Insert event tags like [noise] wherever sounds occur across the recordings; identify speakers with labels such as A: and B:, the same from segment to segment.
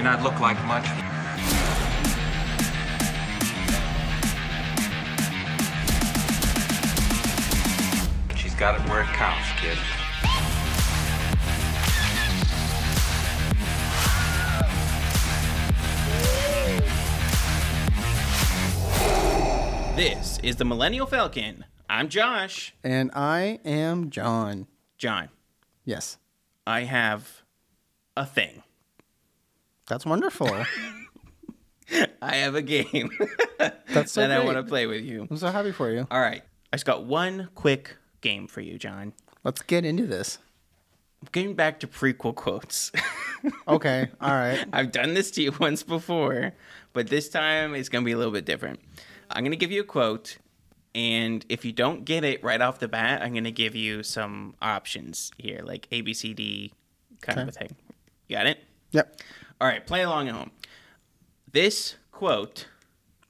A: May not look like much. But she's got it where it counts, kid.
B: This is the Millennial Falcon. I'm Josh.
C: And I am John.
B: John,
C: Yes.
B: I have a thing.
C: That's wonderful. [laughs]
B: I have a game [laughs]
C: That's so
B: that I
C: great.
B: want to play with you.
C: I'm so happy for you.
B: All right. I just got one quick game for you, John.
C: Let's get into this.
B: Getting back to prequel quotes. [laughs]
C: Okay. All right.
B: I've done this to you once before, but this time it's going to be a little bit different. I'm going to give you a quote, and if you don't get it right off the bat, I'm going to give you some options here, like A, B, C, D kind of a thing. You got it?
C: Yep.
B: All right, play along at home. This quote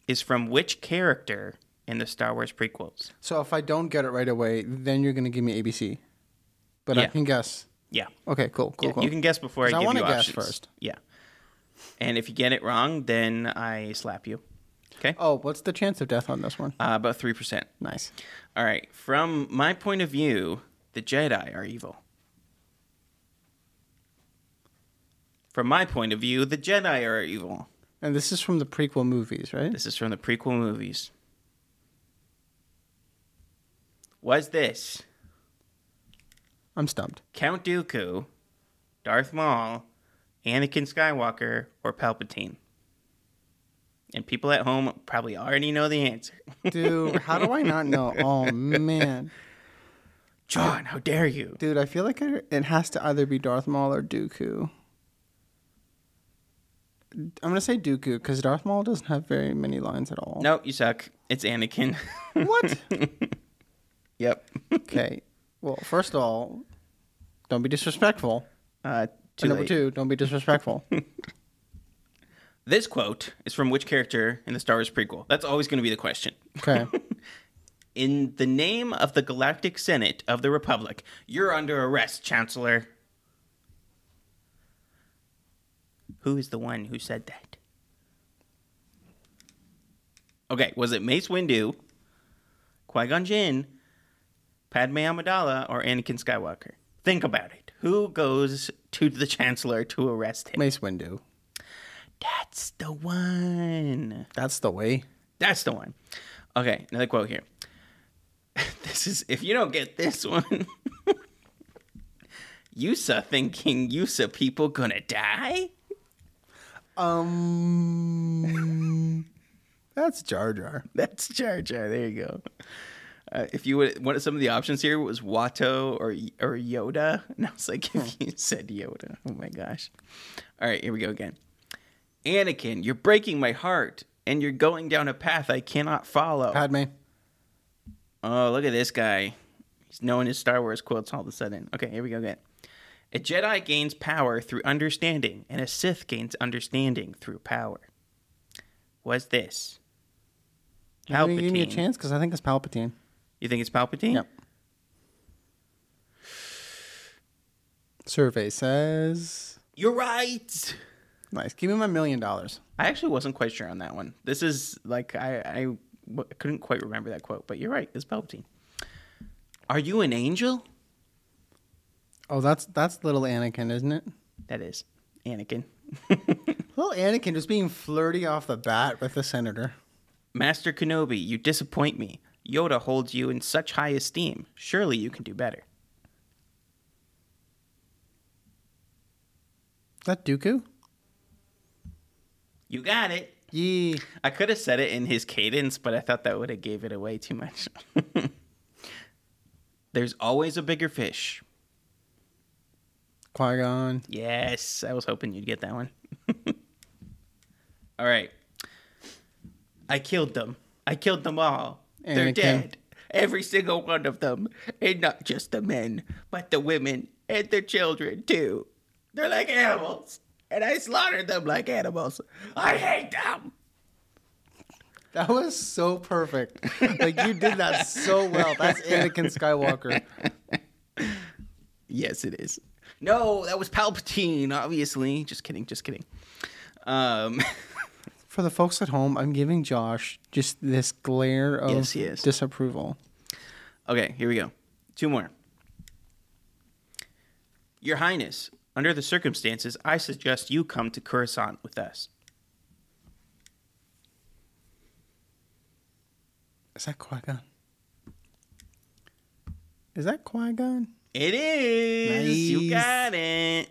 B: is from which character in the Star Wars prequels?
C: So if I don't get it right away, then you're going to give me ABC. But I can guess.
B: Yeah.
C: Okay, cool. Cool.
B: Yeah,
C: cool.
B: You can guess before I
C: 'Cause I
B: give
C: wanna guess
B: options.
C: first.
B: Yeah. And if you get it wrong, then I slap you. Okay?
C: Oh, what's the chance of death on this one?
B: Uh, about 3%.
C: Nice.
B: All right. From my point of view, the Jedi are evil. From my point of view, the Jedi are evil.
C: And this is from the prequel movies, right?
B: This is from the prequel movies. Was this
C: I'm stumped.
B: Count Dooku, Darth Maul, Anakin Skywalker, or Palpatine? And people at home probably already know the answer.
C: Dude, how do I not know? [laughs] Oh, man.
B: John, how dare you?
C: Dude, I feel like it it has to either be Darth Maul or Dooku. I'm going to say Dooku because Darth Maul doesn't have very many lines at all.
B: Nope, you suck. It's Anakin.
C: What? [laughs]
B: yep.
C: Okay. Well, first of all, don't be disrespectful.
B: Uh, too
C: number
B: late.
C: two, don't be disrespectful. [laughs]
B: This quote is from which character in the Star Wars prequel? That's always going to be the question.
C: Okay. [laughs]
B: In the name of the Galactic Senate of the Republic, you're under arrest, Chancellor. Who is the one who said that? Okay, was it Mace Windu, Qui Gon Jinn, Padme Amidala, or Anakin Skywalker? Think about it. Who goes to the Chancellor to arrest him?
C: Mace Windu.
B: That's the one.
C: That's the way.
B: That's the one. Okay, another quote here. [laughs] This is if you don't get this one, [laughs] Yusa thinking Yusa people gonna die?
C: Um, that's Jar Jar. [laughs]
B: That's Jar Jar. There you go. Uh, if you would, one of some of the options here was Watto or or Yoda, [laughs] and I was like, if you [laughs] said Yoda, oh my gosh! All right, here we go again. Anakin, you're breaking my heart, and you're going down a path I cannot follow.
C: Padme.
B: Oh, look at this guy. He's knowing his Star Wars quotes all of a sudden. Okay, here we go again. A Jedi gains power through understanding, and a Sith gains understanding through power. Was this?
C: Palpatine? give me a chance because I think it's Palpatine.
B: You think it's Palpatine?
C: Yep. Survey says.
B: You're right.
C: Nice. Give me my million dollars.
B: I actually wasn't quite sure on that one. This is like I I w- couldn't quite remember that quote, but you're right. It's Palpatine. Are you an angel?
C: Oh, that's that's little Anakin, isn't it?
B: That is Anakin. [laughs]
C: Little Anakin just being flirty off the bat with the senator.
B: Master Kenobi, you disappoint me. Yoda holds you in such high esteem. Surely you can do better.
C: That Dooku?
B: You got it.
C: Yee.
B: I could have said it in his cadence, but I thought that would have gave it away too much. [laughs] There's always a bigger fish.
C: Qui Gon.
B: Yes, I was hoping you'd get that one. [laughs] all right. I killed them. I killed them all. They're dead. Every single one of them. And not just the men, but the women and the children too. They're like animals. And I slaughtered them like animals. I hate them.
C: That was so perfect. [laughs] like you did that so well. That's Anakin Skywalker. [laughs]
B: Yes, it is. No, that was Palpatine, obviously. Just kidding, just kidding. Um, [laughs]
C: For the folks at home, I'm giving Josh just this glare of
B: Yes, he is.
C: disapproval.
B: okay, here we go. Two more. Your Highness, under the circumstances, I suggest you come to Coruscant with us.
C: Is that Qui Gon? Is that Qui Gon?
B: It is. You got it.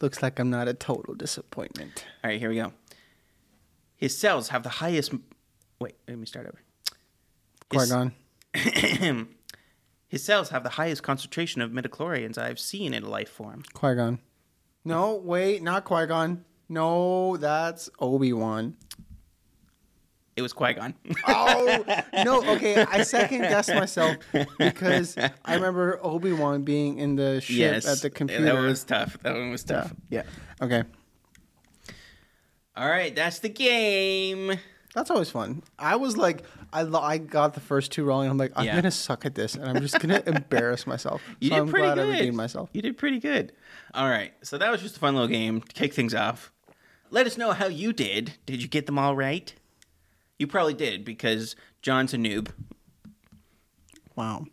C: Looks like I'm not a total disappointment.
B: All right, here we go. His cells have the highest. Wait, let me start over.
C: Qui Gon. [clears throat]
B: His cells have the highest concentration of midichlorians I've seen in a life form.
C: Qui Gon. No, wait, not Qui Gon. No, that's Obi Wan.
B: It was Qui Gon.
C: Oh no! [laughs] Okay, I second guessed myself because I remember Obi Wan being in the ship at the computer.
B: That was tough. That one was tough.
C: yeah. Okay,
B: All right, that's the game.
C: that's always fun. I was like, I lo- I got the first two wrong. And I'm like, I'm
B: Yeah.
C: gonna suck at this, and I'm just gonna [laughs] embarrass myself.
B: You
C: so
B: did
C: I'm
B: pretty
C: glad
B: good.
C: I redeemed myself.
B: You did pretty good. All right, so that was just a fun little game to kick things off. Let us know how you did. Did you get them all right? You probably did because John's a noob.
C: Wow.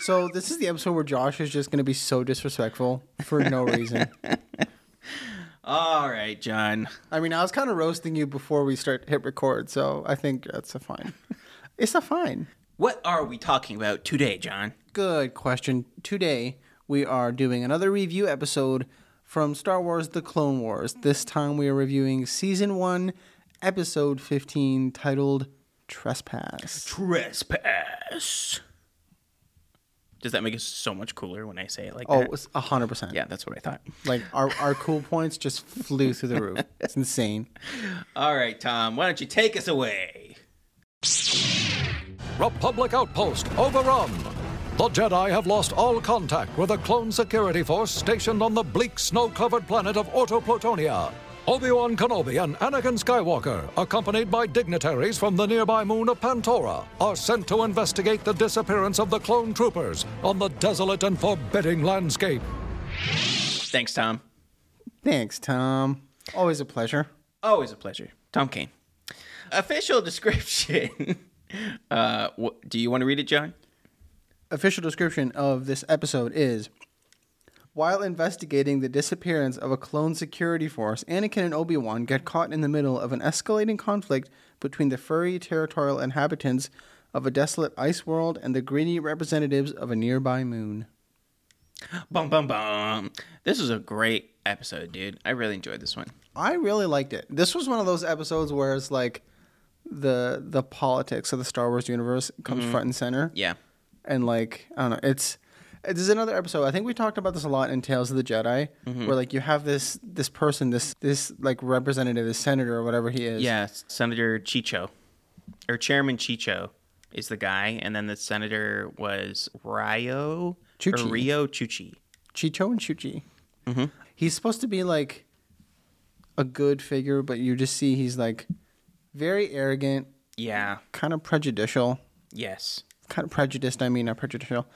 C: So [laughs] this is the episode where Josh is just gonna be so disrespectful for no reason. [laughs]
B: All right, John.
C: I mean, I was kind of roasting you before we start hit record, so I think that's a fine. [laughs] It's a fine.
B: What are we talking about today, John?
C: Good question. Today, we are doing another review episode from Star Wars The Clone Wars. This time, we are reviewing Season 1, Episode 15, titled Trespass.
B: Trespass. Does that make it so much cooler when I say it like
C: Oh,
B: that?
C: it's 100%.
B: Yeah, that's what I thought.
C: Like, our, our cool points just flew through the roof. It's [laughs] insane.
B: All right, Tom, why don't you take us away?
D: Republic outpost overrun. The Jedi have lost all contact with a clone security force stationed on the bleak, snow covered planet of Orto Plutonia. Obi Wan Kenobi and Anakin Skywalker, accompanied by dignitaries from the nearby moon of Pantora, are sent to investigate the disappearance of the clone troopers on the desolate and forbidding landscape.
B: Thanks, Tom.
C: Thanks, Tom. Always a pleasure.
B: Always a pleasure. Tom Kane. Official [laughs] description. uh, wh- do you want to read it, John?
C: official description of this episode is while investigating the disappearance of a clone security force, Anakin and Obi-Wan get caught in the middle of an escalating conflict between the furry territorial inhabitants of a desolate ice world and the greedy representatives of a nearby moon.
B: Bum bum bum. This was a great episode, dude. I really enjoyed this one.
C: I really liked it. This was one of those episodes where it's like the the politics of the Star Wars universe comes mm-hmm. front and center.
B: Yeah.
C: and like I don't know, it's this is another episode. I think we talked about this a lot in Tales of the Jedi,
B: Mm-hmm.
C: where like you have this this person, this this like representative, this senator or whatever he is.
B: Yeah, Senator Chicho, or Chairman Chicho is the guy, and then the senator was Riyo
C: Chuchi.
B: or Riyo Chuchi.
C: Chicho and Chuchi.
B: Mm-hmm.
C: He's supposed to be like a good figure, but you just see he's like very arrogant,
B: Yeah.
C: kind of prejudicial,
B: Yes.
C: kind of prejudiced. I mean, not prejudicial.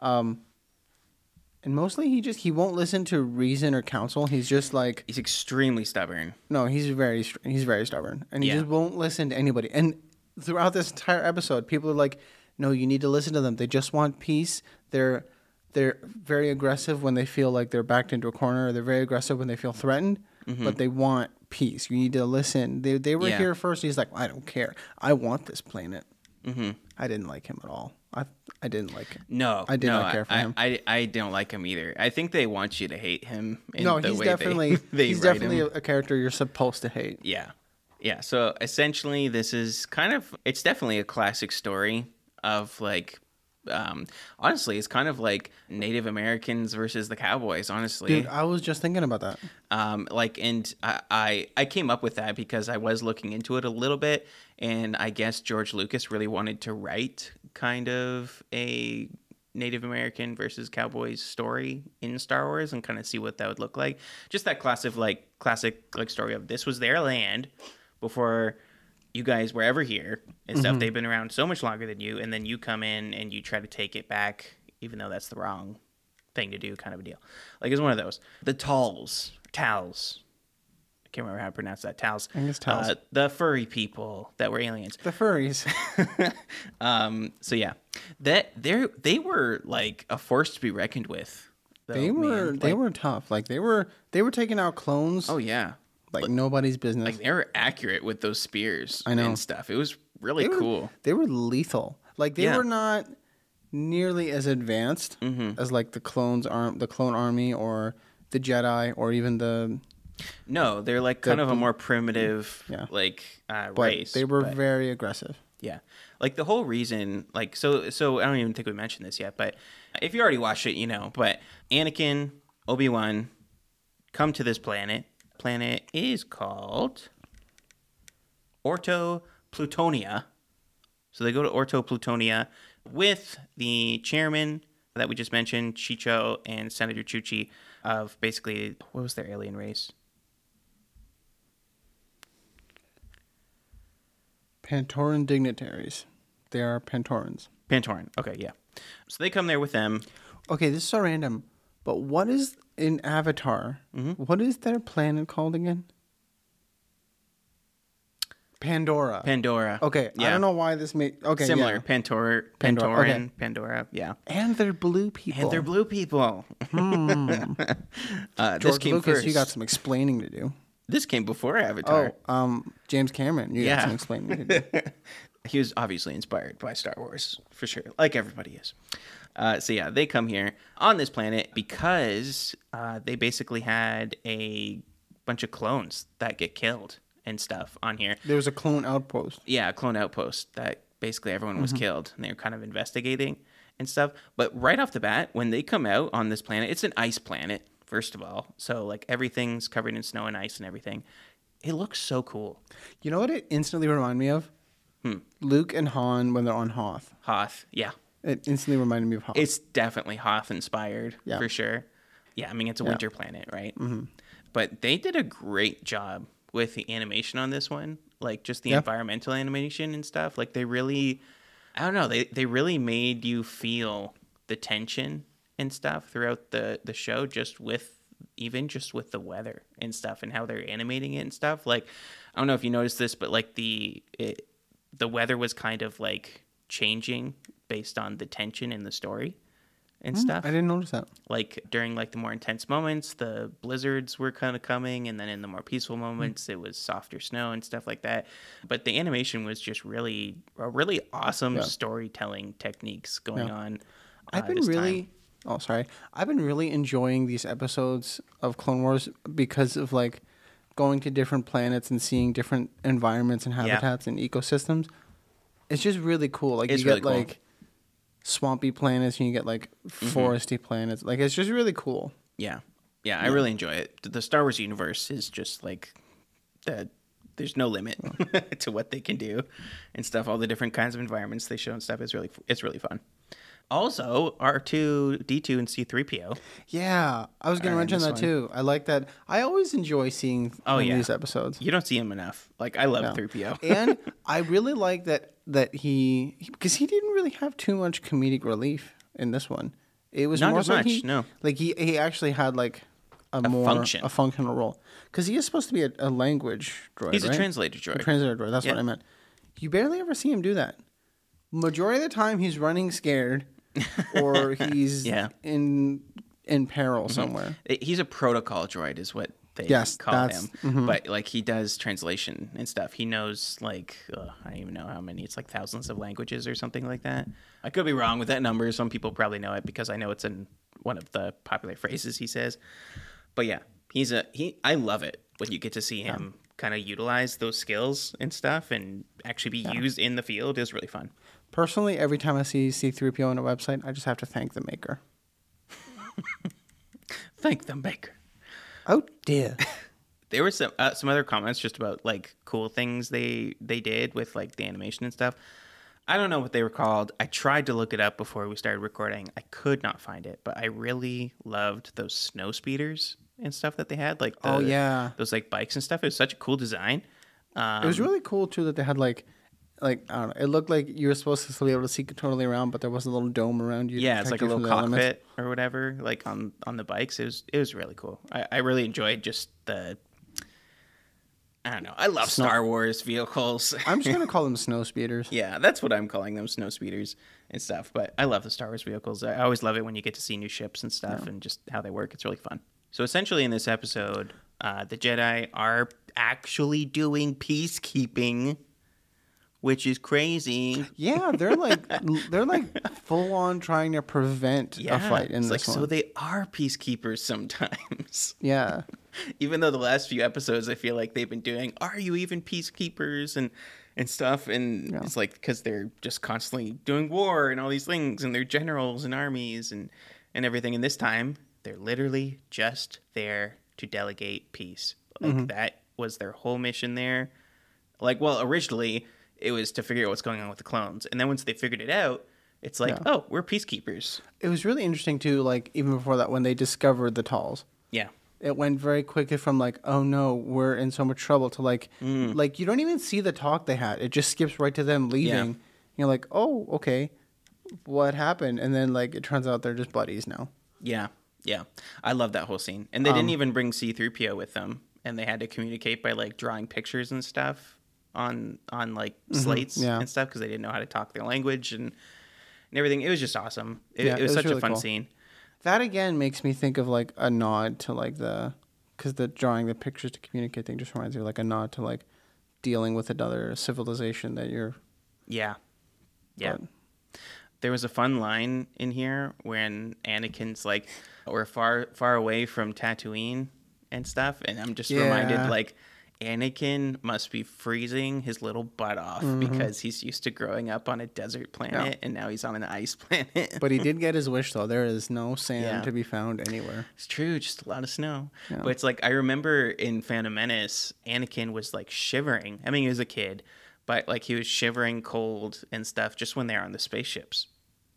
C: Um, and mostly he just he won't listen to reason or counsel. He's just like
B: He's extremely stubborn.
C: No, he's very he's very stubborn, and he
B: Yeah.
C: just won't listen to anybody. And throughout this entire episode, people are like, "No, you need to listen to them. They just want peace. They're they're very aggressive when they feel like they're backed into a corner. Or they're very aggressive when they feel threatened, but they want peace. You need to listen. They they were
B: Mm-hmm. Yeah.
C: here first. He's like, I don't care. I want this planet.
B: Mm-hmm.
C: I didn't like him at all. I I didn't like him.
B: No,
C: I did
B: no,
C: not care for
B: I,
C: him.
B: I, I don't like him either. I think they want you to hate him. In
C: no,
B: the
C: he's
B: way they-
C: definitely [laughs]
B: they
C: he's definitely
B: him.
C: a, a character you're supposed to hate.
B: Yeah. Yeah. So essentially, this is kind of, it's definitely a classic story of like, um, honestly, it's kind of like Native Americans versus the Cowboys, honestly.
C: Dude, I was just thinking about that.
B: um, like, and I, I, I came up with that because I was looking into it a little bit. And I guess George Lucas really wanted to write kind of a Native American versus Cowboys story in Star Wars and kind of see what that would look like. Just that classic, like classic, like story of this was their land before you guys were ever here and stuff. Mm-hmm. They've been around so much longer than you, and then you come in and you try to take it back, even though that's the wrong thing to do, kind of a deal. Like it's one of those. The Talz, Talz. Can't remember how to pronounce that. Talz.
C: I think it's Talz.
B: Uh, the furry people that were aliens.
C: The furries. [laughs]
B: um. So yeah, that they they were like a force to be reckoned with. though,
C: they were
B: man.
C: they
B: Like,
C: were tough. Like they were they were taking out clones
B: Oh yeah.
C: like nobody's business.
B: Like they were accurate with those spears
C: I know.
B: and stuff. It was really
C: they were,
B: cool.
C: They were lethal. Like they
B: Yeah.
C: were not nearly as advanced
B: Mm-hmm.
C: as like the clones arm, the clone army, or the Jedi, or even the.
B: No, they're like kind of a more primitive,
C: Yeah.
B: like uh,
C: But
B: race.
C: they were
B: but-
C: very aggressive.
B: Yeah. Like the whole reason, like, so, so I don't even think we mentioned this yet, but if you already watched it, you know. But Anakin, Obi Wan come to this planet. Planet is called Orto Plutonia. So they go to Orto Plutonia with the chairman that we just mentioned, Chicho, and Senator Chuchi of basically, what was their alien race?
C: Pantoran dignitaries. They are Pantorans.
B: Pantoran. Okay, yeah. So they come there with them.
C: Okay, this is so random, but what is in Avatar?
B: Mm-hmm.
C: what is their planet called again? Pandora.
B: Pandora.
C: okay,
B: yeah.
C: I don't know why this made okay
B: Similar.
C: yeah.
B: Pantor,
C: Pandora,
B: Pantoran,
C: okay.
B: Pandora. Yeah.
C: and they're blue people.
B: And they're blue people. [laughs] uh, this
C: George
B: came
C: Lucas,
B: first.
C: you got some explaining to do.
B: This came before Avatar.
C: Oh, um, James Cameron, you
B: Yeah.
C: got some explaining to do. [laughs]
B: He was obviously inspired by Star Wars, for sure, like everybody is. Uh, so yeah, they come here on this planet because uh, they basically had a bunch of clones that get killed and stuff on here.
C: There was a clone outpost.
B: yeah, a clone outpost that basically everyone
C: Mm-hmm.
B: was killed and they were kind of investigating and stuff. But right off the bat, when they come out on this planet, it's an ice planet, first of all. So like everything's covered in snow and ice and everything. It looks so cool.
C: You know what it instantly reminded me of?
B: Hmm.
C: Luke and Han when they're on Hoth.
B: Hoth, yeah.
C: It instantly reminded me of Hoth.
B: It's definitely Hoth inspired
C: Yeah.
B: for sure. Yeah, I mean it's a winter planet, right? Mm-hmm. But they did a great job with the animation on this one, like just the
C: Yeah.
B: environmental animation and stuff. Like they really, I don't know, they they really made you feel the tension and stuff throughout the the show, just with even just with the weather and stuff and how they're animating it and stuff. Like I don't know if you noticed this, but like the it, the weather was kind of like changing based on the tension in the story and stuff
C: I didn't notice that.
B: like during like the more intense moments the blizzards were kind of coming and then in the more peaceful moments it was softer snow and stuff like that but the animation was just really a really awesome
C: Yeah.
B: storytelling techniques going
C: Yeah.
B: on
C: I've
B: uh,
C: been
B: this time.
C: Oh sorry. I've been really enjoying these episodes of Clone Wars because of like going to different planets and seeing different environments and habitats and ecosystems. It's just really cool. Like
B: It's
C: you
B: really
C: get
B: cool.
C: like swampy planets and you get like
B: Mm-hmm.
C: foresty planets. Like it's just really cool.
B: yeah yeah i really enjoy it the star wars universe is just like the there's no limit [laughs] to what they can do and stuff all the different kinds of environments they show and stuff is really it's really fun also r2 d2 and c3po
C: Yeah, I was going to
B: uh,
C: mention that
B: one.
C: too. I like that. I always enjoy seeing
B: Oh, yeah.
C: these episodes.
B: you don't see him enough like i love
C: No.
B: 3po [laughs]
C: and I really like that that he because he didn't really have too much comedic relief in this one. It was
B: Not
C: more
B: as much,
C: he,
B: no.
C: Like he he actually had like a, more
B: function.
C: a functional role because he is supposed to be a, a language droid.
B: He's a
C: right?
B: translator
C: A
B: droid.
C: translator droid. That's what I meant. You barely ever see him do that. Majority of the time, he's running scared, [laughs] or he's
B: Yeah.
C: in in peril somewhere.
B: He's a protocol droid, is what they
C: Yes,
B: call him.
C: mhm.
B: But like he does translation and stuff. He knows like ugh, I don't even know how many. It's like thousands of languages or something like that. I could be wrong with that number. Some people probably know it because I know it's in one of the popular phrases he says. But yeah, he's a he. I love it when you get to see him kind of utilize those skills and stuff and actually be used in the field is really fun.
C: Personally, every time I see C3PO on a website, I just have to thank the maker. [laughs]
B: Thank them, Baker.
C: Oh dear. [laughs]
B: there were some uh, some other comments just about like cool things they they did with like the animation and stuff. I don't know what they were called. I tried to look it up before we started recording. I could not find it, but I really loved those snow speeders and stuff that they had. Like the,
C: Oh, yeah.
B: those like bikes and stuff. It was such a cool design. Um,
C: it was really cool too that they had like, like I don't know. It looked like you were supposed to still be able to see totally around, but there was a little dome around you.
B: yeah, it's like a little
C: the elements.
B: cockpit or whatever, like on on the bikes. It was it was really cool. I, I really enjoyed just the I don't know. I love Star Wars vehicles. [laughs]
C: I'm just gonna [laughs] call them snow speeders.
B: yeah, that's what I'm calling them, snow speeders and stuff. But I love the Star Wars vehicles. I always love it when you get to see new ships and stuff and just how they work. It's really fun. So essentially, in this episode, uh, the Jedi are actually doing peacekeeping, which is crazy.
C: Yeah, they're like [laughs] they're like full on trying to prevent a fight in
B: it's
C: this
B: like
C: one.
B: so they are peacekeepers sometimes. [laughs]
C: yeah,
B: even though the last few episodes I feel like they've been doing, are you even peacekeepers and and stuff, and
C: Yeah.
B: it's like because they're just constantly doing war and all these things, and they're generals and armies and and everything. And this time they're literally just there to delegate peace. Like
C: Mm-hmm.
B: that was their whole mission there. Like, well, originally it was to figure out what's going on with the clones, and then once they figured it out, it's like,
C: Yeah.
B: oh, we're peacekeepers.
C: it was really interesting too. Like even before that, when they discovered the Talz,
B: Yeah.
C: it went very quickly from like, oh no, we're in so much trouble to like,
B: Mm.
C: like you don't even see the talk they had. It just skips right to them leaving. You're like, oh okay, what happened? And then like it turns out they're just buddies now.
B: Yeah, yeah. I love that whole scene. And they
C: Um,
B: didn't even bring C3PO with them, and they had to communicate by like drawing pictures and stuff on on like slates
C: Mm-hmm. yeah.
B: and stuff because they didn't know how to talk their language and and everything. It was just awesome. It,
C: Yeah,
B: it
C: it
B: was
C: was
B: such
C: really
B: a fun
C: cool.
B: scene.
C: That again makes me think of like a nod to like the, because the drawing the pictures to communicate thing just reminds me of like a nod to like dealing with another civilization that you're.
B: Yeah, yeah.
C: But-
B: There was a fun line in here when Anakin's like, "We're far far away from Tatooine and stuff," and I'm just reminded like. Anakin must be freezing his little butt off mm-hmm. because he's used to growing up on a desert planet and now he's on an ice [laughs] planet.
C: But he did get his wish though. There is no sand
B: Yeah.
C: to be found anywhere.
B: It's true, just a lot of snow.
C: Yeah.
B: But it's like I remember in Phantom Menace, Anakin was like shivering. I mean, he was a kid, but like he was shivering cold and stuff just when they're on the spaceships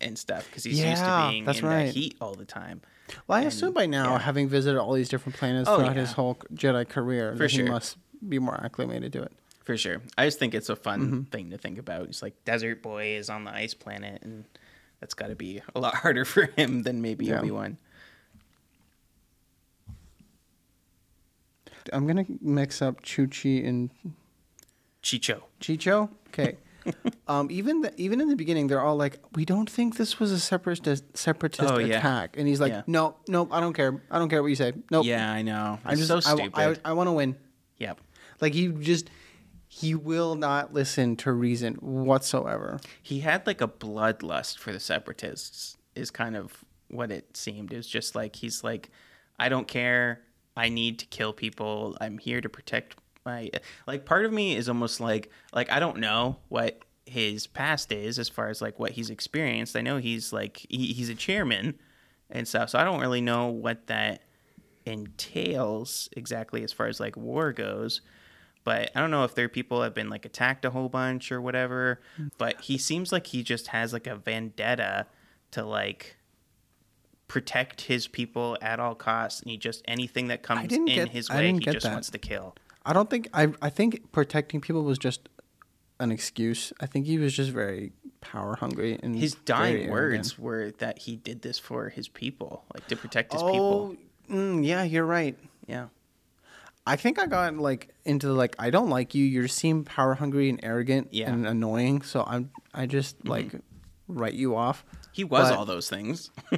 B: and stuff because he's used to being in
C: right.
B: the heat all the time.
C: Well, I
B: And,
C: assume by now,
B: yeah.
C: having visited all these different planets
B: Oh,
C: throughout
B: yeah.
C: his whole Jedi career,
B: For
C: that
B: sure.
C: he must be more acclimated to it.
B: For sure. I just think it's a fun
C: Mm-hmm.
B: thing to think about. It's like Desert Boy is on the ice planet, and that's got to be a lot [laughs] harder for him than maybe
C: Yeah.
B: Obi Wan.
C: I'm gonna mix up Chuchi and
B: Chicho.
C: Chicho. Okay. [laughs] um, even the, even in the beginning, they're all like, "We don't think this was a separatist separatist
B: Oh, yeah.
C: attack," and he's like,
B: Yeah.
C: "No, no, I don't care. I don't care what you say. Nope.
B: Yeah, I know.
C: I'm just
B: so
C: I-
B: stupid.
C: I, I, want to win. Like he just he will not listen to reason whatsoever.
B: he had like a bloodlust for the separatists is kind of what it seemed. It was just like he's like i don't care. I need to kill people. I'm here to protect my like part of me is almost like like i don't know what his past is as far as like what he's experienced. I know he's like he, he's a chairman and stuff so i don't really know what that entails exactly as far as like war goes but I don't know if there are people have been like attacked a whole bunch or whatever. But he seems like he just has like a vendetta to like protect his people at all costs, and he just anything that comes in
C: get-
B: his
C: I
B: way, he just
C: that.
B: wants to kill.
C: I don't think I I think protecting people was just an excuse. I think he was just very power hungry and
B: His dying words were that he did this for his people, like to protect his
C: Oh,
B: people.
C: mm, yeah, you're right.
B: Yeah,
C: I think I got like into like I don't like you. You seem power hungry and arrogant
B: Yeah. Mm-hmm.
C: and annoying. So I'm I just like write you off.
B: he was
C: But-
B: all those things. [laughs]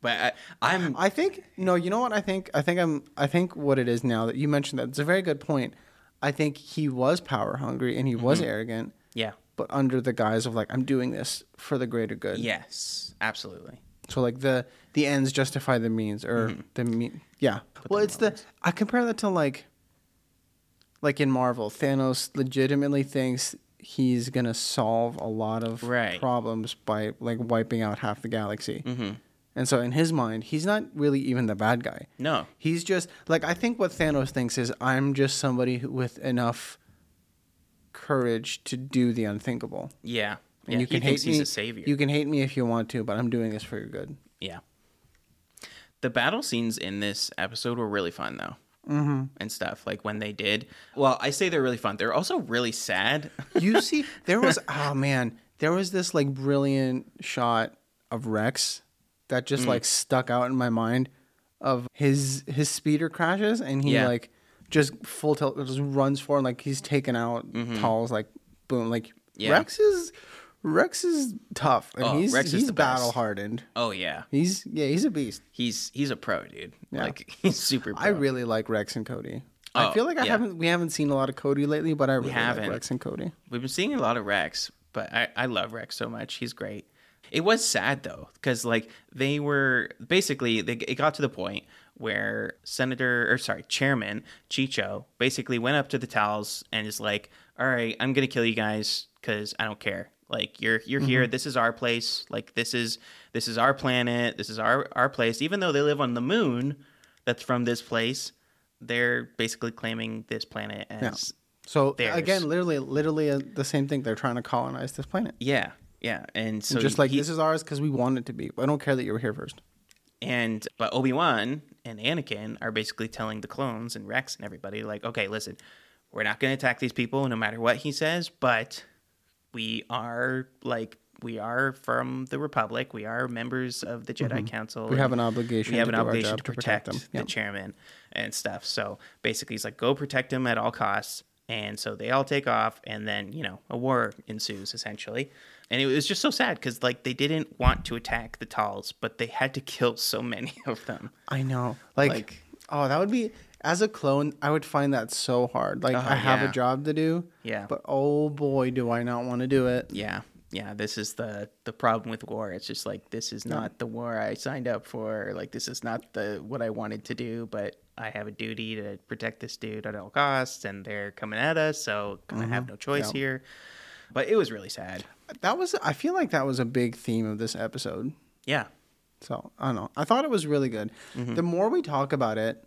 B: but I, I'm
C: I think no. You know what I think? I think I'm. I think what it is now that you mentioned that it's a very good point. I think he was power hungry and he was
B: Mm-hmm.
C: arrogant,
B: yeah,
C: but under the guise of like I'm doing this for the greater good.
B: yes, absolutely.
C: So like the the ends justify the means, or
B: Mm-hmm.
C: the mean. Yeah. well, it's the I compare that to like, like in Marvel, Thanos legitimately thinks he's gonna solve a lot of
B: Right.
C: problems by like wiping out half the galaxy.
B: Mm-hmm.
C: And so in his mind, he's not really even the bad guy.
B: No,
C: He's just like I think what Thanos thinks is I'm just somebody who, with enough courage to do the unthinkable.
B: yeah,
C: And
B: yeah.
C: you can
B: he
C: hate me.
B: a savior.
C: You can hate me if you want to, but I'm doing this for your good.
B: Yeah. The battle scenes in this episode were really fun though. Mm-hmm. And stuff like when they did. Well, I say they're really fun. They're also really sad. [laughs]
C: You see, there was [laughs] oh man, there was this like brilliant shot of Rex that
B: Mm.
C: just like stuck out in my mind of his his speeder crashes and he
B: Yeah.
C: like just full tilt, just runs forward like he's taken out Tall's like boom, like
B: Mm-hmm. Yeah.
C: Rex is Rex is tough and
B: Oh,
C: he's
B: Rex
C: he's battle hardened.
B: Oh yeah,
C: He's yeah, he's a beast.
B: he's he's a pro, dude.
C: Yeah.
B: Like [laughs] he's super. Pro.
C: I really like Rex and Cody. I
B: Oh,
C: feel like I
B: yeah.
C: haven't we haven't seen a lot of Cody lately, but I really
B: haven't.
C: like Rex and Cody.
B: We've been seeing a lot of Rex, but I, I love Rex so much. He's great. It was sad though, because like they were basically they it got to the point where Senator or sorry Chairman Chicho basically went up to the towels and is like, "All right, I'm gonna kill you guys because I don't care. Like you're you're here. This is our place. Like this is this is our planet. This is our our place. Even though they live on the moon, that's from this place. They're basically claiming this planet as
C: So
B: Theirs.
C: again, literally, literally uh, the same thing. They're trying to colonize this planet.
B: yeah, yeah. And so
C: just like
B: he-
C: this is ours because we want it to be. I don't care that you were here first.
B: And but Obi Wan and Anakin are basically telling the clones and Rex and everybody like, okay, listen, we're not going to attack these people no matter what he says, but we are like we are from the Republic. We are members of the Jedi Council.
C: Mm-hmm. We have an obligation
B: We have
C: to
B: an obligation to
C: to
B: protect, the chairman and stuff. So basically, he's like, go protect him at all costs. And so they all take off, and then you know a war ensues essentially. And it was just so sad because like they didn't want to attack the Talz, but they had to kill so many [laughs] of them.
C: I know. Like,
B: Like-
C: oh, that would be as a clone. I would find that so hard. Like,
B: Oh,
C: I have
B: yeah.
C: a job to do.
B: Yeah.
C: But oh boy, do I not want to do it.
B: Yeah, yeah. This is the the problem with war. It's just like this is not the war I signed up for. Like this is not the what I wanted to do. But I have a duty to protect this dude at all costs, and they're coming at us, so I have no choice
C: Mm-hmm. Yeah.
B: here. But it was really sad.
C: That was. I feel like that was a big theme of this episode.
B: Yeah,
C: So I don't know. I thought it was really good.
B: Mm-hmm.
C: The more we talk about it,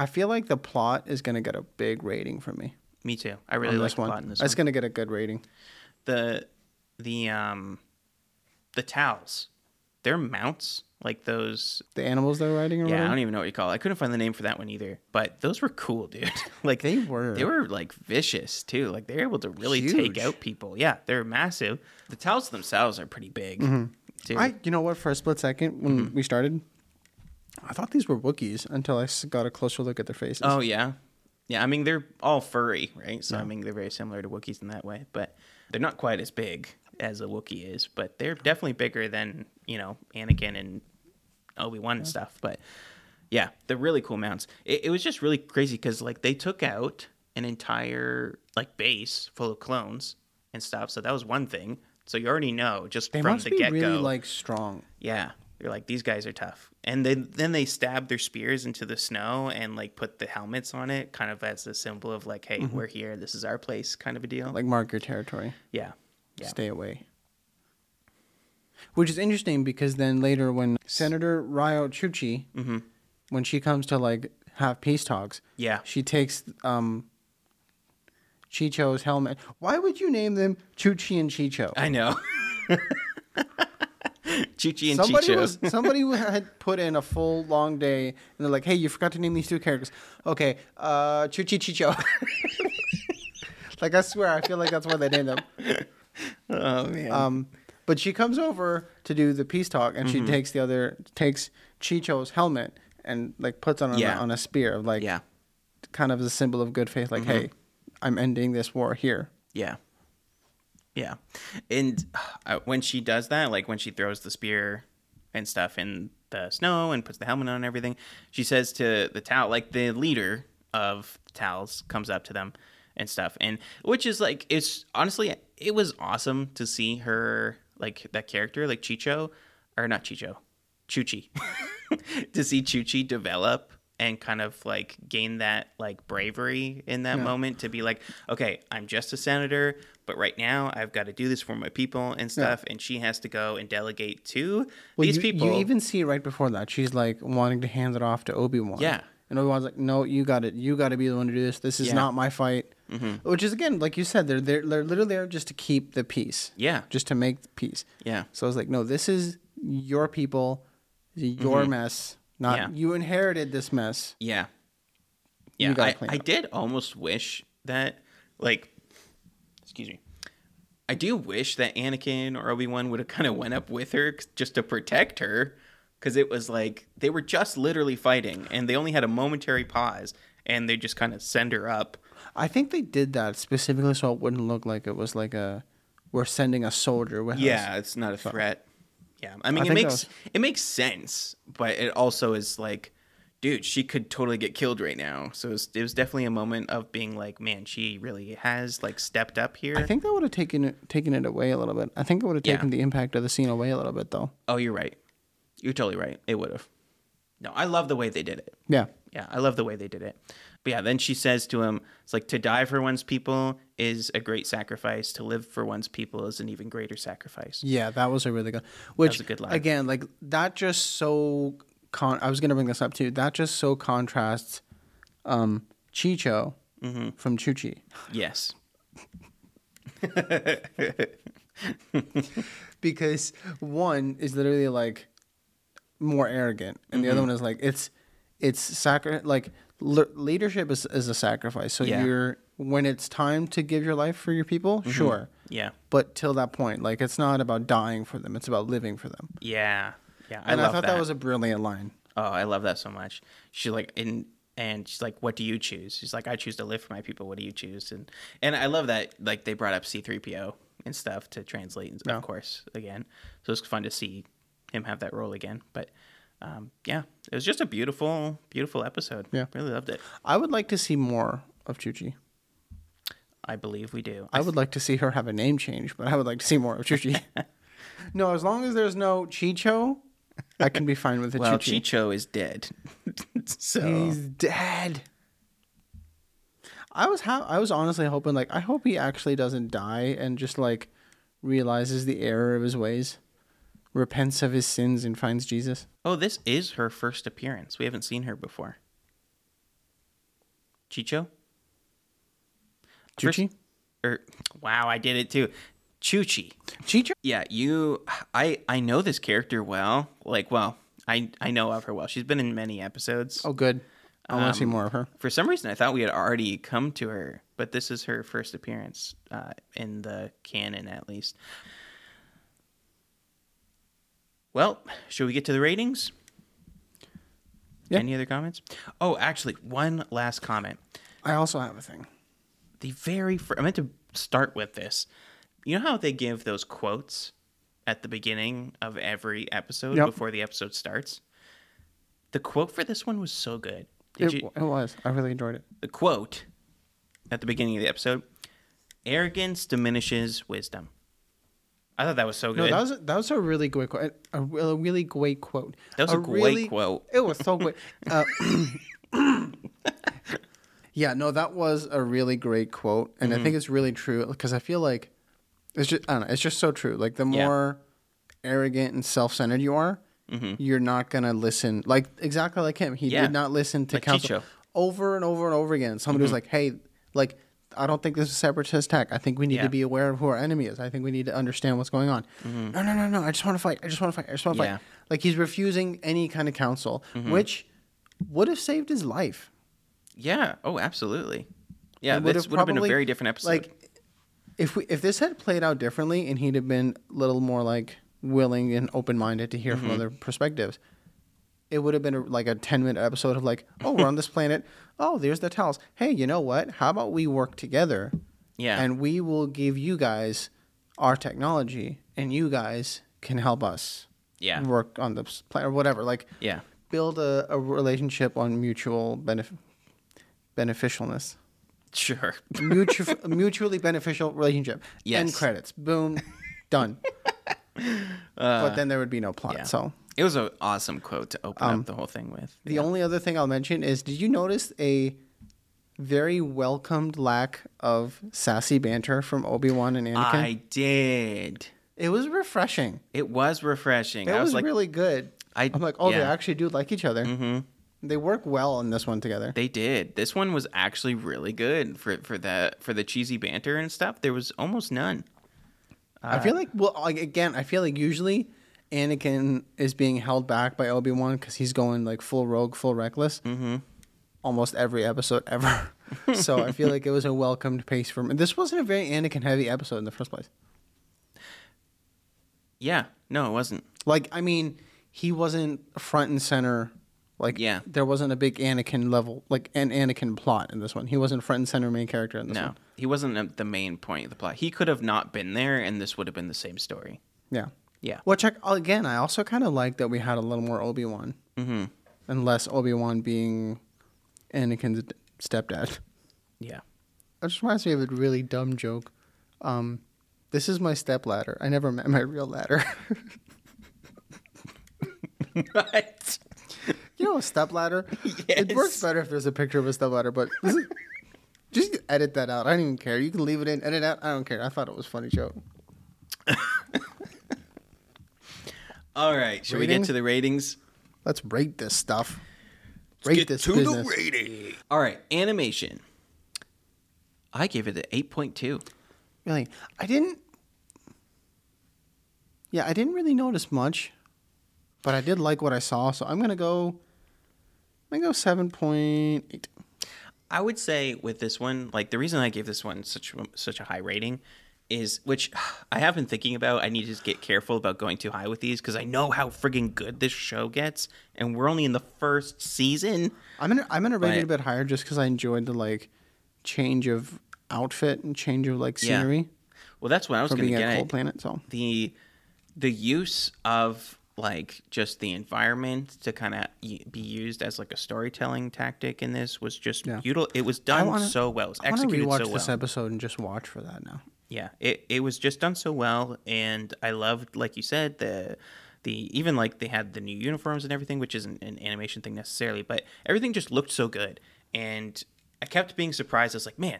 C: I feel like the plot is going to get a big rating from me.
B: me too. I really
C: on
B: like
C: this
B: the
C: one.
B: plot in this
C: It's
B: one.
C: going to get a good rating.
B: The the um the towels, their mounts like those
C: The animals they're riding. Or
B: Yeah, I don't even know what you call it. I couldn't find the name for that one either. But those were cool, dude. [laughs] like
C: They were.
B: They were like vicious too. Like they're able to really take out people. Yeah, they're massive. The towels themselves are pretty big.
C: Mm-hmm. I, you know what? For a split second when
B: Mm-hmm.
C: we started, I thought these were Wookiees until I got a closer look at their faces.
B: oh yeah, yeah. I mean they're all furry, right? So I mean they're very similar to Wookiees in that way, but they're not quite as big as a Wookiee is. But they're definitely bigger than you know Anakin and Obi Wan and stuff. But yeah, they're really cool mounts. It, it was just really crazy because like they took out an entire like base full of clones and stuff. So that was one thing. So you already know just
C: they
B: from
C: must
B: the get
C: really
B: go.
C: like strong.
B: yeah, they're like these guys are tough. And then then they stab their spears into the snow and like put the helmets on it, kind of as a symbol of like, hey, we're here. This is our place, kind of a deal.
C: Like mark your territory.
B: yeah, yeah,
C: Stay away. Which is interesting because then later when Senator Riyo Chuchi,
B: Mm-hmm.
C: when she comes to like have peace talks,
B: yeah.
C: she takes um Chicho's helmet. Why would you name them Chuchi and Chicho?
B: I know. [laughs] Chuchi and
C: somebody
B: Chicho.
C: was somebody who had put in a full long day and they're like, "Hey, you forgot to name these two characters." Okay, uh, Chuchi Chicho. [laughs] like I swear, I feel like that's why they named them.
B: oh man.
C: Um, but she comes over to do the peace talk, and
B: Mm-hmm.
C: she takes the other takes Chicho's helmet and like puts on
B: Yeah.
C: a, on a spear, of like
B: yeah,
C: kind of as a symbol of good faith. Like, hey, I'm ending this war here.
B: yeah, yeah. And [sighs] uh, when she does that, like when she throws the spear and stuff in the snow and puts the helmet on and everything, she says to the Tau, like the leader of the Talz, comes up to them and stuff, and which is like it's honestly it was awesome to see her like that character like Chicho or not Chicho, Chuchi, [laughs] to see Chuchi develop and kind of like gain that like bravery in that moment to be like, okay, I'm just a senator, but right now I've got to do this for my people and stuff, and she has to go and delegate to
C: Well,
B: these
C: you,
B: people.
C: you even see right before that she's like wanting to hand it off to Obi Wan.
B: Yeah.
C: and Obi Wan's like, "No, you got it. You got to be the one to do this. This is
B: Yeah. Mm-hmm.
C: not my fight." Which is again, like you said, they're they're, they're literally there just to keep the peace.
B: Yeah.
C: just to make peace.
B: Yeah.
C: So I was like, "No, this is your people, your mess. Not
B: Mm-hmm. Yeah.
C: you inherited this mess."
B: Yeah. Yeah. I, I did almost wish that, like, excuse me. I do wish that Anakin or Obi Wan would have kind of went up with her just to protect her, because it was like they were just literally fighting, and they only had a momentary pause, and they just kind of send her up.
C: I think they did that specifically so it wouldn't look like it was like a we're sending a soldier with us.
B: Yeah, it's not a threat. Yeah, I mean
C: I
B: it makes
C: was-
B: it makes sense, but it also is like, dude, she could totally get killed right now. So it was, it was definitely a moment of being like, man, she really has like stepped up here.
C: I think that would have taken it taken it away a little bit. I think it would have
B: Yeah.
C: taken the impact of the scene away a little bit though.
B: oh, you're right. You're totally right. It would have. No, I love the way they did it.
C: Yeah.
B: Yeah, I love the way they did it. But yeah, then she says to him, it's like to die for one's people is a great sacrifice. To live for one's people is an even greater sacrifice.
C: Yeah, that was a really good. Which
B: was a good line.
C: again, like that just so con. I was gonna bring this up too. That just so contrasts, um, Chicho
B: Mm-hmm.
C: from Chuchi
B: Yes. [laughs]
C: because one is literally like more arrogant, and the
B: Mm-hmm.
C: other one is like it's it's sacri- like le- leadership is is a sacrifice. So
B: Yeah.
C: you're when it's time to give your life for your people, sure.
B: Yeah.
C: But till that point, like it's not about dying for them; it's about living for them.
B: Yeah. Yeah. I
C: And I, thought
B: that.
C: that was a brilliant line.
B: Oh, I love that so much. She's like, in and she's like, "What do you choose?" She's like, "I choose to live for my people. What do you choose?" And and I love that like they brought up C three PO and stuff to translate,
C: Yeah.
B: of course, again. So it's fun to see him have that role again. But um, yeah, it was just a beautiful, beautiful episode.
C: Yeah.
B: really loved it.
C: I would like to see more of Chuchi.
B: I believe we do.
C: I would like to see her have a name change, but I would like to see more of Chuchi. [laughs] no, as long as there's no Chicho, I can be fine with the
B: well,
C: Chuchi.
B: Chicho is dead, [laughs] so
C: He's dead. I was ha- I was honestly hoping like I hope he actually doesn't die and just like realizes the error of his ways, repents of his sins and finds Jesus.
B: Oh, this is her first appearance. We haven't seen her before. Chicho? First-
C: Chuchi?
B: Or wow, I did it too. Chuchi.
C: Chicho?
B: Yeah, you I I know this character well. Like, well, I I know of her well. She's been in many episodes.
C: Oh, good. I want to see
B: Um,
C: more of her.
B: For some reason I thought we had already come to her, but this is her first appearance uh, in the canon at least. Well, should we get to the ratings?
C: Yeah.
B: Any other comments? Oh, actually, one last comment.
C: I also have a thing.
B: The very fir- I meant to start with this. You know how they give those quotes at the beginning of every episode
C: Yep.
B: before the episode starts? The quote for this one was so good. Did
C: It,
B: you,
C: it was. I really enjoyed it.
B: the quote at the beginning of the episode arrogance diminishes wisdom i thought that was so
C: No,
B: good
C: that was a, that was a really great quote. A, re- a really great quote.
B: That was a great quote.
C: It was so great. [laughs] Uh, [coughs] yeah, no, that was a really great quote, and
B: Mm-hmm.
C: I think it's really true because I feel like it's just I don't know, it's just so true. Like the
B: Yeah.
C: more arrogant and self-centered you are, you're not gonna listen. Like exactly like him, he
B: Mm-hmm. Yeah.
C: did not listen to
B: Like
C: counsel
B: Chicho.
C: over and over and over again. Somebody was like, "Hey, like." I don't think this is separatist attack. I think we need
B: Mm-hmm. Yeah.
C: to be aware of who our enemy is. I think we need to understand what's going on. No, no, no, no. I just want to fight. I just want to fight. I just want to
B: Mm-hmm.
C: Fight. Like he's refusing any kind of counsel, which would have saved his life.
B: yeah oh absolutely yeah
C: It
B: this would have been a very different episode
C: Like, if we if this had played out differently and he'd have been a little more like willing and open minded to hear
B: Mm-hmm.
C: from other perspectives, it would have been a, like a ten minute episode of like, oh, we're on this planet. [laughs] Oh, there's the towels. Hey, you know what? How about we work together?
B: Yeah.
C: and we will give you guys our technology, and you guys can help us.
B: Yeah.
C: work on this planet or whatever. Like,
B: yeah
C: build a, a relationship on mutual benef- beneficialness.
B: Sure
C: Mutual, [laughs] mutually beneficial relationship.
B: Yes.
C: End credits. Boom. Done. but then there would be no plot.
B: Uh, yeah.
C: So
B: it was an awesome quote to open up the whole thing with
C: the only other thing I'll mention is did you notice a very welcomed lack of sassy banter from Obi-Wan and Anakin?
B: i did
C: It was refreshing.
B: it was refreshing
C: It
B: i
C: was,
B: was, like
C: really good.
B: I-
C: I'm like, oh, they
B: yeah.
C: actually do like each other. Mm-hmm. They work well in this one together.
B: They did. This one was actually really good for for that for the cheesy banter and stuff. There was almost none.
C: I feel like, well, like, again, I feel like usually Anakin is being held back by Obi Wan because he's going like full rogue, full reckless. Mm-hmm. Almost every episode ever. [laughs] so I feel like it was a welcomed pace for him. This wasn't a very Anakin heavy episode in the first place.
B: Yeah, no, it wasn't.
C: Like, I mean, he wasn't front and center Like,
B: Yeah.
C: there wasn't a big Anakin level, like an Anakin plot in this one. He wasn't front and center main character in this
B: No,
C: one.
B: he wasn't a, the main point of the plot. He could have not been there, and this would have been the same story.
C: Yeah.
B: Yeah.
C: Which I, again, I also kind of like that we had a little more Obi Wan, mm-hmm. and less Obi Wan being Anakin's stepdad.
B: Yeah.
C: That just reminds me of a really dumb joke. Um, this is my step ladder. I never met my real ladder. [laughs] [laughs]
B: What?
C: You know a step ladder? [laughs] It works better if there's a picture of a step ladder, but is, [laughs] just edit that out. I don't even care. You can leave it in, edit out. I don't care. I thought it was a funny joke. [laughs]
B: All right. Should we get to the ratings?
C: Let's rate this stuff. Rate this to business.
B: The rating. All right. Animation. I gave it an 8.2.
C: Really, I didn't. Yeah, I didn't really notice much, but I did like what I saw. So I'm gonna go. I'm gonna go seven point eight.
B: I would say with this one, like the reason I gave this one such such a high rating is which [sighs] I have been thinking about. I need to just get careful about going too high with these because I know how friggin' good this show gets, and we're only in the first season.
C: I'm gonna I'm gonna rate it a bit higher just because I enjoyed the like change of outfit and change of like
B: Yeah.
C: scenery
B: Well, that's what I was going to
C: being
B: get
C: cold planet. So
B: the the use of like just the environment to kind of be used as like a storytelling tactic in this was just
C: Yeah.
B: beautiful. It was done
C: wanna-
B: so well. It was
C: I want to
B: executed
C: rewatch
B: so
C: this episode and just watch for that now.
B: Yeah, it it was just done so well, and I loved, like you said, the the even like they had the new uniforms and everything, which isn't an animation thing necessarily, but everything just looked so good, and I kept being surprised. I was like, man,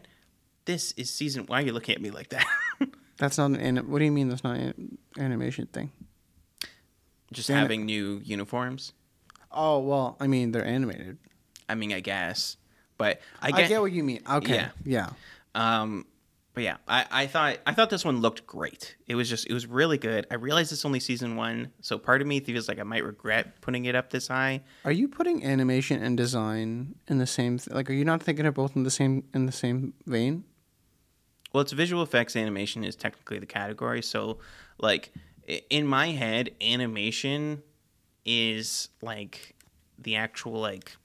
B: this is season. Why are you looking at me like that? [laughs]
C: That's not an what do you mean that's not an animation thing?
B: Just
C: Damn it.
B: having new uniforms.
C: Oh well, I mean they're animated.
B: I mean, I guess, but I
C: I
B: get,
C: get, what you mean. Okay,
B: Yeah.
C: yeah.
B: Um, but yeah, I, I thought I thought this one looked great. It was just it was really good. I realized it's only season one, so part of me feels like I might regret putting it up this high.
C: Are you putting animation and design in the same? Th- like, are you not thinking of both in the same in the same vein?
B: Well, it's visual effects animation is technically the category. So, like in my head, animation is like the actual like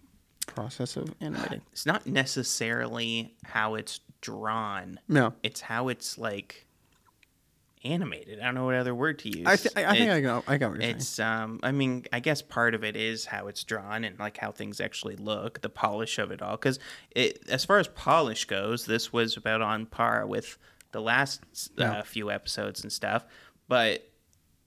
C: Process of animating. [sighs]
B: it's not necessarily how it's drawn.
C: No.
B: It's how it's like animated. I don't know what other word to use.
C: I, th- I, I think I got I got what you're saying.
B: It's um I mean I guess part of it is how it's drawn and like how things actually look, the polish of it all cuz it as far as polish goes, this was about on par with the last uh,
C: Yeah.
B: few episodes and stuff, but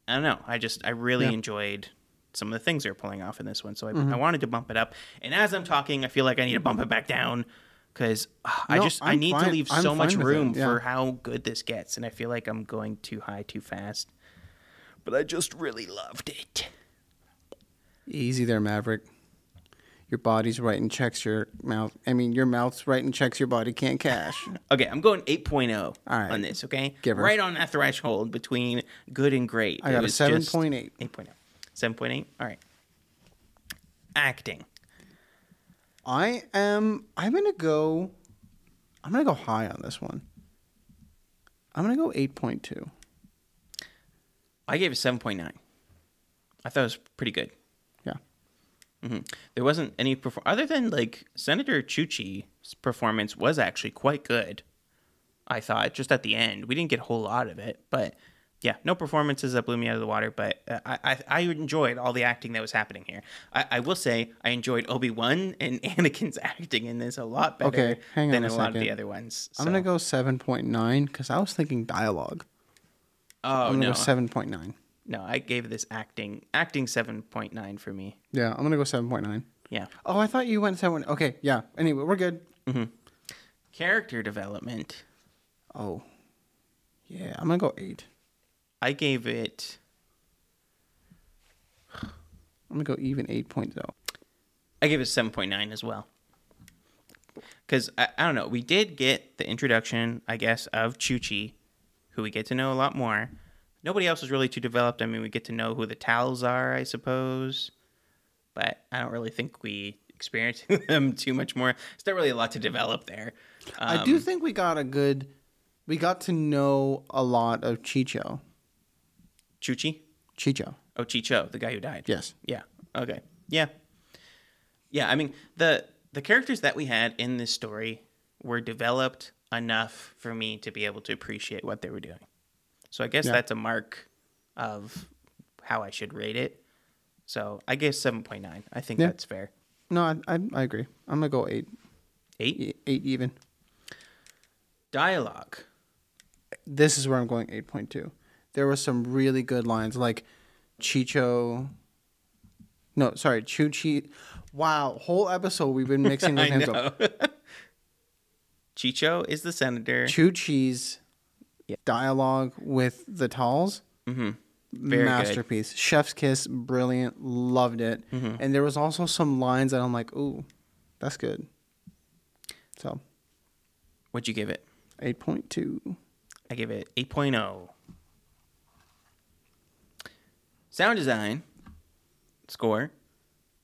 B: I don't know, I just I really
C: Yeah.
B: enjoyed some of the things they're pulling off in this one. So I,
C: Mm-hmm.
B: I wanted to bump it up. And as I'm talking, I feel like I need to bump it back down I
C: No,
B: just I
C: I'm
B: need to leave
C: I'm
B: so much
C: fine
B: room
C: yeah.
B: for how good this gets and I feel like I'm going too high too fast. But I just really loved it.
C: Easy there, Maverick. Your body's writing checks your mouth. I mean, your mouth's writing checks your body can't cash. [laughs]
B: Okay, I'm going 8.0
C: All right.
B: on this, okay?
C: Give her.
B: Right on that threshold between good and great.
C: I
B: It
C: got a
B: was just
C: 7.8.
B: 8.0. 7.8? All right. Acting.
C: I am. I'm gonna go. I'm gonna go high on this one. I'm gonna go eight point two.
B: I gave it 7.9. I thought it was pretty good.
C: Yeah.
B: hmm There wasn't any perform other than like Senator Chuchi's performance was actually quite good. I thought just at the end we didn't get a whole lot of it, but yeah, no performances that blew me out of the water. But uh, I I, I enjoyed all the acting that was happening here. I, I will say I enjoyed Obi Wan and [laughs] Anakin's acting in this a lot better
C: Okay, hang on
B: than
C: a
B: a, lot of the other ones.
C: I'm gonna go seven point nine because I was thinking dialogue.
B: Oh
C: I'm gonna
B: no,
C: go seven point nine.
B: No, I gave this acting acting seven point nine for me.
C: Yeah, I'm gonna go seven point nine.
B: Yeah,
C: Oh, I thought you went seven. Okay, yeah. Anyway, we're good. Mm-hmm.
B: character development.
C: Oh, yeah. I'm gonna go eight.
B: I gave it.
C: I'm gonna go even eight point oh.
B: I gave it seven point nine as well. Because I, I don't know, we did get the introduction, I guess, of Chuchi, who we get to know a lot more. Nobody else is really too developed. I mean, we get to know who the Talz are, I suppose, but I don't really think we experience [laughs] them too much more. It's not really a lot to develop there.
C: I do
B: Um,
C: think we got a good. We got to know a lot of Chi Cho.
B: Chuchi.
C: Chi Cho.
B: Oh, Chi Cho, the guy who died.
C: Yes.
B: Yeah. Okay. Yeah. Yeah, I mean the the characters that we had in this story were developed enough for me to be able to appreciate what they were doing. So I guess
C: Yeah.
B: that's a mark of how I should rate it. So I guess seven point nine. I think
C: Yeah.
B: that's fair.
C: No, I, I I agree. I'm gonna go eight,
B: Eight
C: E- eight even.
B: dialogue.
C: This is where I'm going eight point two. There were some really good lines like Chi Cho. No, sorry, Chuchi. Wow, whole episode we've been mixing [laughs] with names.
B: know. [laughs] Chi Cho is the senator.
C: Chuchi's dialogue with the Talz.
B: mm-hmm. Very good.
C: masterpiece. Chef's kiss, brilliant. Loved it.
B: Mm-hmm.
C: And there was also some lines that I'm like, ooh, that's good. So
B: What'd you give it?
C: eight point two.
B: I give it 8.0. Sound design score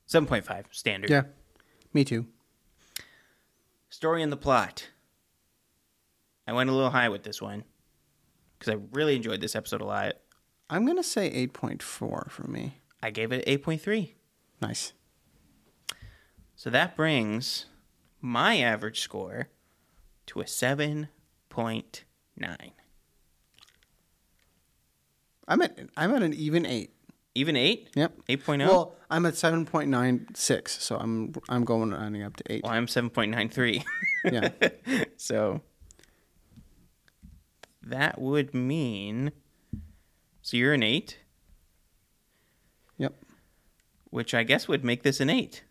B: 7.5 standard.
C: Yeah, me too.
B: Story and the plot. I went a little high with this one because I really enjoyed this episode a lot.
C: I'm gonna say eight point four for me.
B: I gave it 8.3.
C: Nice.
B: So that brings my average score to a 7.9.
C: I'm at I'm at an even eight.
B: Even 8?
C: Yep.
B: 8.0?
C: Well, I'm at seven point nine six, so I'm I'm going up to eight.
B: well, I'm 7.93.
C: Yeah. [laughs]
B: so that would mean so you're an 8,
C: Yep.
B: which I guess would make this an 8.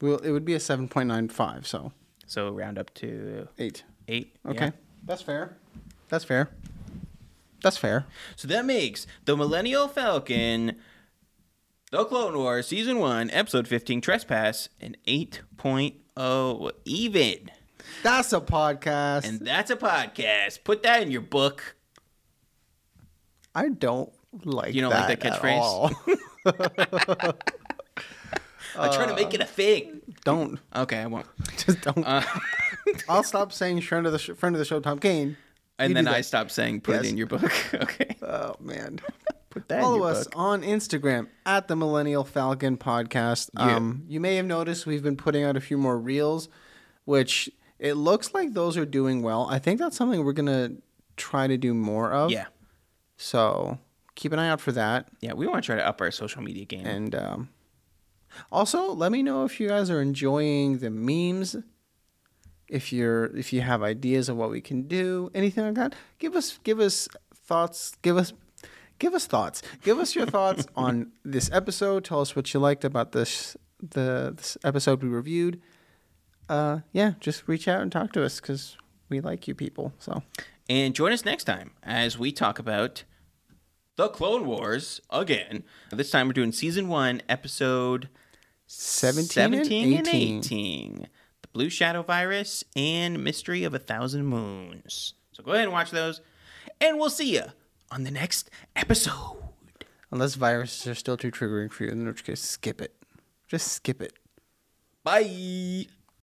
C: Well, it would be a seven point nine five, so
B: So round up to
C: eight.
B: 8.
C: Okay,
B: yeah.
C: that's fair. That's fair. That's fair.
B: So that makes the Millennial Falcon, The Clone Wars, Season 1, Episode 15, Trespass, an 8.0 even.
C: That's a podcast.
B: And that's a podcast. Put that in your book.
C: I don't like.
B: You don't like that catchphrase? [laughs] [laughs] I'm trying to make it a thing.
C: don't
B: Okay, I won't. [laughs]
C: just don't.
B: Uh,
C: I'll stop saying friend of the sh- friend of the show, Tom Kane.
B: and
C: You
B: then
C: do
B: I
C: that.
B: stopped saying put
C: Yes.
B: it in your book. okay.
C: Oh man.
B: Put that in
C: Follow
B: your
C: us
B: book.
C: on Instagram at the Millennial Falcon Podcast.
B: Yeah.
C: Um, you may have noticed we've been putting out a few more reels, which it looks like those are doing well. I think that's something we're gonna try to do more of.
B: Yeah.
C: So keep an eye out for that.
B: Yeah, we want to try to up our social media game.
C: And um, also, let me know if you guys are enjoying the memes. If you're if you have ideas of what we can do, anything like that, give us give us thoughts. Give us give us thoughts. Give us your thoughts [laughs] on this episode. Tell us what you liked about this the this episode we reviewed. Uh, yeah, just reach out and talk to us because we like you people. So
B: And join us next time as we talk about the Clone Wars again. This time we're doing season one, episode
C: 17,
B: 17
C: and 18.
B: 18. The Blue Shadow Virus and Mystery of a Thousand Moons. So go ahead and watch those. And we'll see you on the next episode.
C: Unless viruses are still too triggering for you, in which case skip it. Just skip it.
B: Bye.